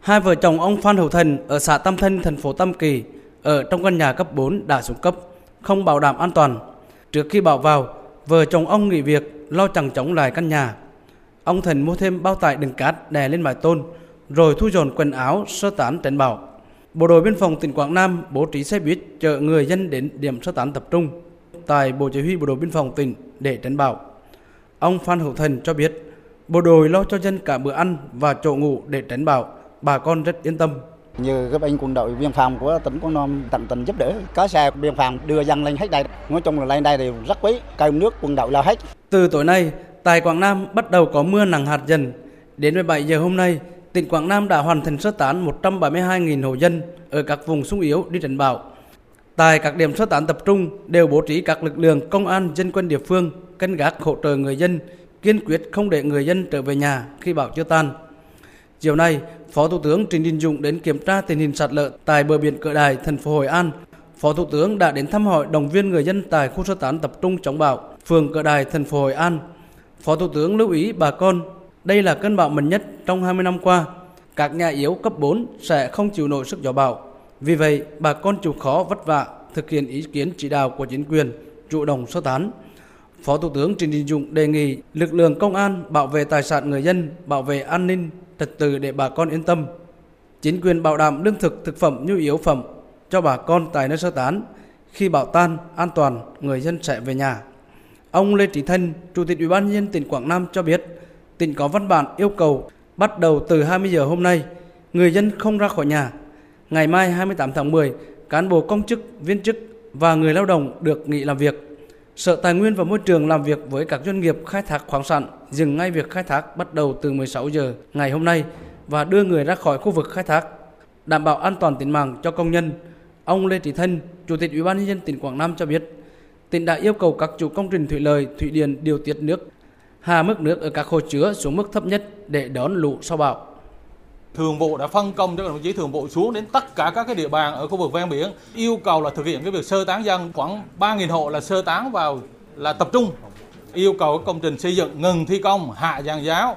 Hai vợ chồng ông Phan Hữu Thần ở xã Tam Thanh, thành phố Tam Kỳ ở trong căn nhà cấp 4 đã xuống cấp, không bảo đảm an toàn. Trước khi bảo vào, vợ chồng ông nghỉ việc lo chẳng chống lại căn nhà. Ông Thần mua thêm bao tải đựng cát đè lên mái tôn, rồi thu dọn quần áo sơ tán tránh bão. Bộ đội biên phòng tỉnh Quảng Nam bố trí xe buýt chở người dân đến điểm sơ tán tập trung tại Bộ Chỉ huy Bộ đội Biên phòng tỉnh để tránh bão. Ông Phan Hữu Thần cho biết, bộ đội lo cho dân cả bữa ăn và chỗ ngủ để tránh bão, bà con rất yên tâm. Như các anh quân đội biên phòng của tỉnh Quảng Nam tận tình giúp đỡ, có xe biên phòng đưa dân lên hết đây. Nói chung là lên đây thì rất quý, cơm nước quân đội lo hết. Từ tối nay, tại Quảng Nam bắt đầu có mưa nặng hạt dần. Đến 17 giờ hôm nay, tỉnh Quảng Nam đã hoàn thành sơ tán 172.000 hộ dân ở các vùng sung yếu đi tránh bão. Tại các điểm sơ tán tập trung đều bố trí các lực lượng công an dân quân địa phương canh gác hỗ trợ người dân, kiên quyết không để người dân trở về nhà khi bão chưa tan. Chiều nay, Phó Thủ tướng Trịnh Đình Dũng đến kiểm tra tình hình sạt lở tại bờ biển Cỡ Đài, thành phố Hội An. Phó Thủ tướng đã đến thăm hỏi động viên người dân tại khu sơ tán tập trung chống bão, phường Cỡ Đài, thành phố Hội An. Phó Thủ tướng lưu ý bà con, đây là cơn bão mạnh nhất trong 20 năm qua. Các nhà yếu cấp 4 sẽ không chịu nổi sức gió bão. Vì vậy, bà con chịu khó vất vả thực hiện ý kiến chỉ đạo của chính quyền, chủ động sơ tán. Phó Thủ tướng Trịnh Đình Dũng đề nghị lực lượng công an bảo vệ tài sản người dân, bảo vệ an ninh, trật tự để bà con yên tâm. Chính quyền bảo đảm lương thực, thực phẩm, nhu yếu phẩm cho bà con tại nơi sơ tán. Khi bão tan, an toàn, người dân sẽ về nhà. Ông Lê Trí Thanh, Chủ tịch Ủy ban nhân dân tỉnh Quảng Nam cho biết, tỉnh có văn bản yêu cầu bắt đầu từ 20 giờ hôm nay, người dân không ra khỏi nhà. Ngày mai 28 tháng 10, cán bộ công chức, viên chức và người lao động được nghỉ làm việc. Sở Tài nguyên và Môi trường làm việc với các doanh nghiệp khai thác khoáng sản dừng ngay việc khai thác bắt đầu từ 16 giờ ngày hôm nay và đưa người ra khỏi khu vực khai thác, đảm bảo an toàn tính mạng cho công nhân. Ông Lê Trí Thân, Chủ tịch Ủy ban nhân dân tỉnh Quảng Nam cho biết, tỉnh đã yêu cầu các chủ công trình thủy lợi, thủy điện điều tiết nước, hạ mức nước ở các hồ chứa xuống mức thấp nhất để đón lũ sau bão. Thường vụ đã phân công cho đồng chí thường vụ xuống đến tất cả các cái địa bàn ở khu vực ven biển, yêu cầu là thực hiện cái việc sơ tán dân. Khoảng 3.000 hộ là sơ tán vào, là tập trung. Yêu cầu công trình xây dựng, ngừng thi công, hạ giàn giáo